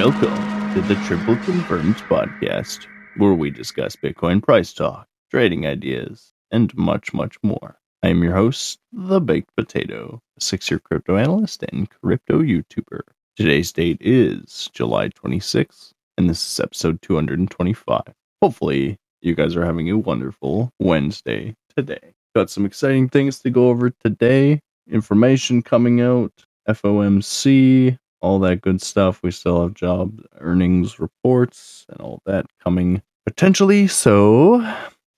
Welcome to the Triple Confirmed podcast, where we discuss Bitcoin price talk, trading ideas, and much, much more. I am your host, The Baked Potato, a six year crypto analyst and crypto YouTuber. Today's date is July 26th, and this is episode 225. Hopefully, you guys are having a wonderful Wednesday today. Got some exciting things to go over today. Information coming out, FOMC, all that good stuff. We still have job earnings reports and all that coming potentially. So,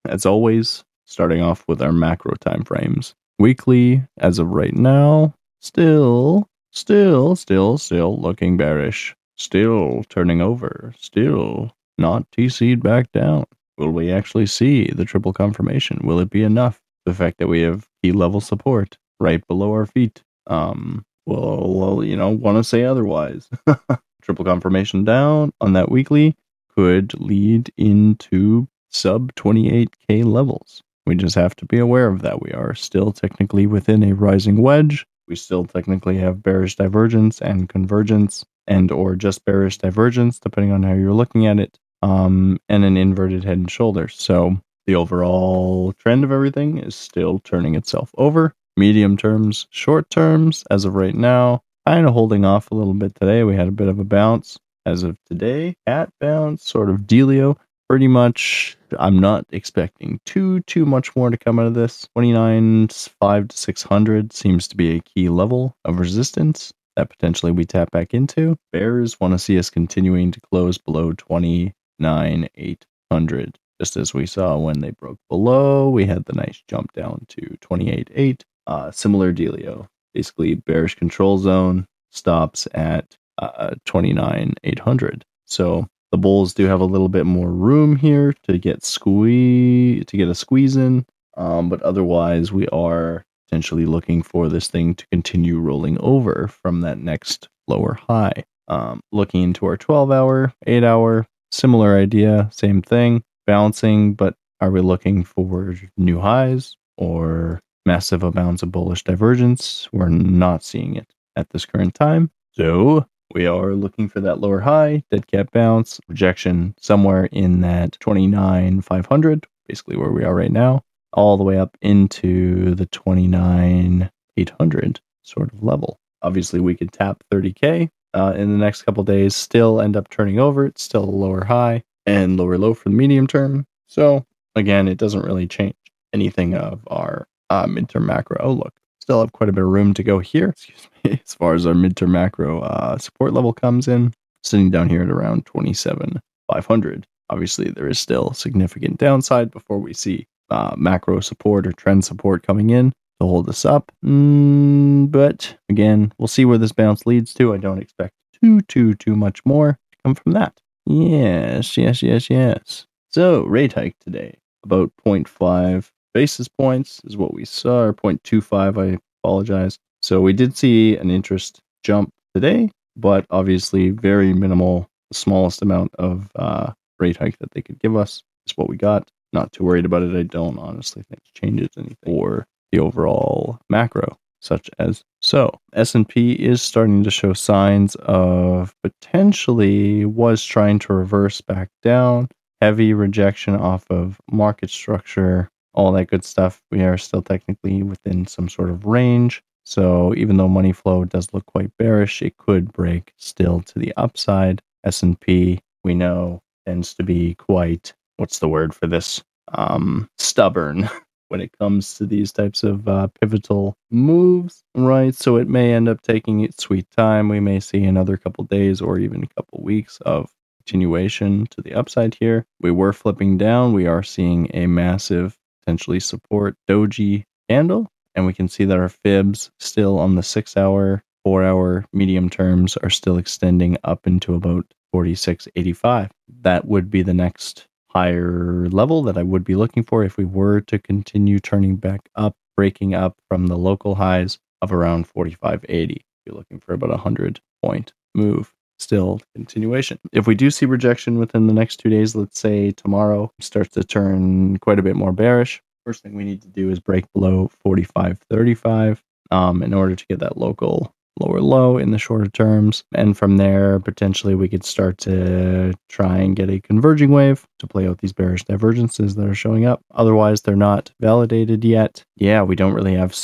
as always, starting off with our macro time frames. Weekly, as of right now, still, still, still, still looking bearish. Still turning over. Still not TC'd back down. Will we actually see the triple confirmation? Will it be enough? The fact that we have key level support right below our feet. Um, well, well you know, want to say otherwise. triple confirmation down on that weekly could lead into sub 28k levels. We just have to be aware of that. We are still technically within a rising wedge. We still technically have bearish divergence and convergence and or just bearish divergence depending on how you're looking at it. Um, and an inverted head and shoulders. So the overall trend of everything is still turning itself over. Medium terms, short terms, as of right now, kind of holding off a little bit today. We had a bit of a bounce as of today. At bounce, sort of dealio. Pretty much, I'm not expecting too too much more to come out of this. 29 5 to 600 seems to be a key level of resistance that potentially we tap back into. Bears want to see us continuing to close below 29 800 just as we saw when they broke below, we had the nice jump down to 28.8. Uh, similar dealio. Basically, bearish control zone stops at uh, 29.800. So the bulls do have a little bit more room here to get squeeze to get a squeeze in, um, but otherwise we are potentially looking for this thing to continue rolling over from that next lower high. Um, looking into our 12 hour, 8 hour, similar idea, same thing bouncing, but are we looking for new highs or massive amounts of bullish divergence? We're not seeing it at this current time. So we are looking for that lower high, dead cat bounce, rejection somewhere in that 29 500, basically where we are right now, all the way up into the 29 800 sort of level. Obviously, we could tap 30K uh, in the next couple days, still end up turning over. It's still a lower high and lower low for the medium term. So again, it doesn't really change anything of our uh, midterm macro outlook. Still have quite a bit of room to go here, excuse me, as far as our midterm macro uh, support level comes in, sitting down here at around 27,500. Obviously, there is still significant downside before we see uh, macro support or trend support coming in to hold us up. Mm, but again, we'll see where this bounce leads to. I don't expect too, too, too much more to come from that. Yes, yes, yes, yes. So, rate hike today. About 0.5 basis points is what we saw, or 0.25, I apologize. So, we did see an interest jump today, but obviously very minimal. The smallest amount of uh, rate hike that they could give us is what we got. Not too worried about it. I don't honestly think it changes anything for the overall macro such as so. S&P is starting to show signs of potentially was trying to reverse back down, heavy rejection off of market structure, all that good stuff. We are still technically within some sort of range. So even though money flow does look quite bearish, it could break still to the upside. S&P we know tends to be quite what's the word for this? Um, stubborn when it comes to these types of uh, pivotal moves, right? So it may end up taking its sweet time. We may see another couple days or even a couple weeks of continuation to the upside here. We were flipping down. We are seeing a massive potentially support doji candle. And we can see that our fibs still on the six hour, four hour medium terms are still extending up into about 46.85. That would be the next higher level that I would be looking for if we were to continue turning back up, breaking up from the local highs of around 4580. You're looking for about a 100 point move. Still continuation. If we do see rejection within the next two days, let's say tomorrow starts to turn quite a bit more bearish, first thing we need to do is break below 4535 um, in order to get that local lower low in the shorter terms. And from there, potentially we could start to try and get a converging wave to play out these bearish divergences that are showing up. Otherwise, they're not validated yet. Yeah, we don't really have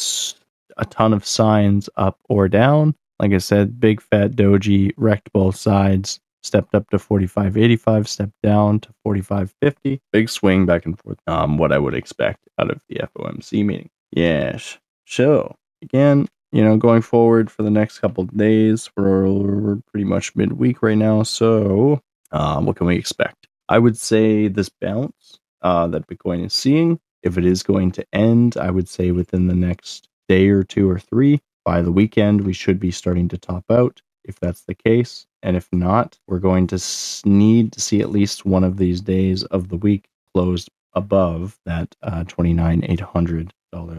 a ton of signs up or down. Like I said, big fat doji wrecked both sides stepped up to 45.85, stepped down to 45.50. Big swing back and forth. Um, what I would expect out of the FOMC meeting. Yes. So again, you know, going forward for the next couple days, we're, we're pretty much midweek right now. So, um, what can we expect? I would say this bounce uh, that Bitcoin is seeing, if it is going to end, I would say within the next day or two or three. By the weekend, we should be starting to top out if that's the case. And if not, we're going to need to see at least one of these days of the week closed above that uh, $29,800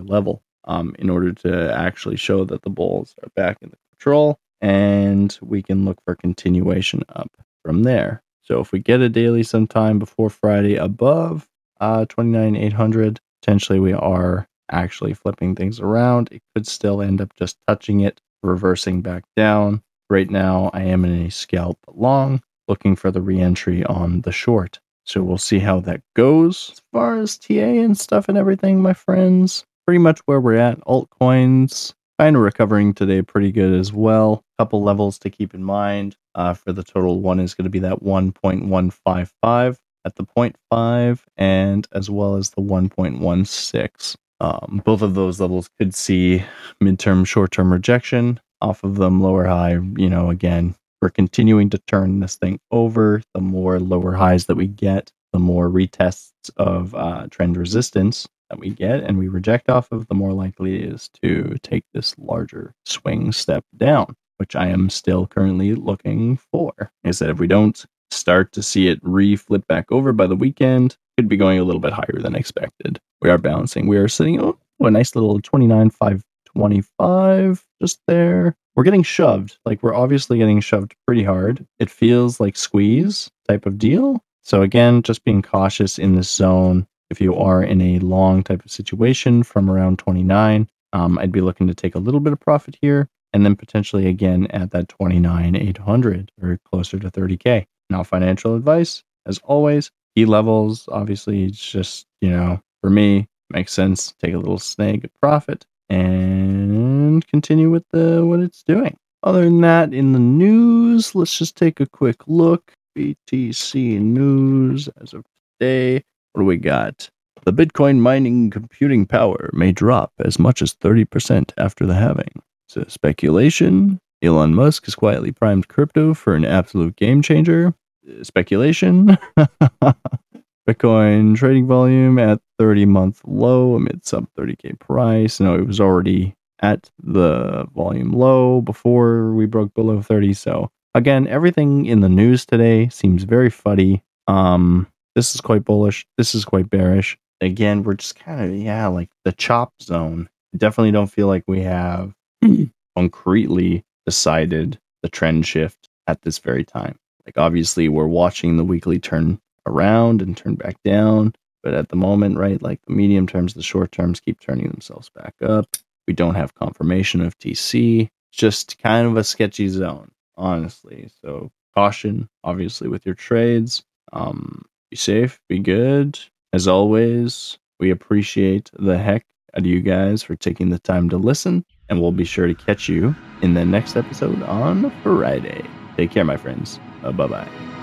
level um, in order to actually show that the bulls are back in the control and we can look for continuation up from there. So if we get a daily sometime before Friday above uh, 29,800, potentially we are actually flipping things around. It could still end up just touching it, reversing back down, Right now, I am in a scalp long, looking for the reentry on the short. So we'll see how that goes. As far as TA and stuff and everything, my friends, pretty much where we're at. Altcoins kind of recovering today pretty good as well. Couple levels to keep in mind. Uh, for the total one is going to be that 1.155 at the 0.5 and as well as the 1.16. Um, both of those levels could see midterm, short term rejection off of them lower high. You know, again, we're continuing to turn this thing over. The more lower highs that we get, the more retests of uh, trend resistance that we get and we reject off of, the more likely it is to take this larger swing step down, which I am still currently looking for. Is that if we don't start to see it re flip back over by the weekend, could be going a little bit higher than expected. We are balancing. We are sitting oh, a nice little 29.5 25 just there. We're getting shoved. Like we're obviously getting shoved pretty hard. It feels like squeeze type of deal. So again, just being cautious in this zone. If you are in a long type of situation from around 29, um, I'd be looking to take a little bit of profit here and then potentially again at that 29 800 or closer to 30k. Now, financial advice, as always, key levels. Obviously, it's just you know for me makes sense. Take a little snag of profit and continue with the what it's doing. Other than that, in the news, let's just take a quick look. BTC news as of today. What do we got? The Bitcoin mining computing power may drop as much as 30% after the halving. So, speculation. Elon Musk has quietly primed crypto for an absolute game changer. Speculation. Bitcoin trading volume at 30 month low amid sub 30k price. No, it was already at the volume low before we broke below 30. So again, everything in the news today seems very fuddy. Um, this is quite bullish. This is quite bearish. Again, we're just kind of yeah, like the chop zone. Definitely don't feel like we have concretely decided the trend shift at this very time. Like obviously, we're watching the weekly turn around and turn back down. But at the moment, right, like the medium terms, the short terms keep turning themselves back up. We don't have confirmation of TC. It's just kind of a sketchy zone, honestly. So caution, obviously, with your trades. Um, be safe, be good. As always, we appreciate the heck out of you guys for taking the time to listen, and we'll be sure to catch you in the next episode on Friday. Take care, my friends. Uh, bye bye.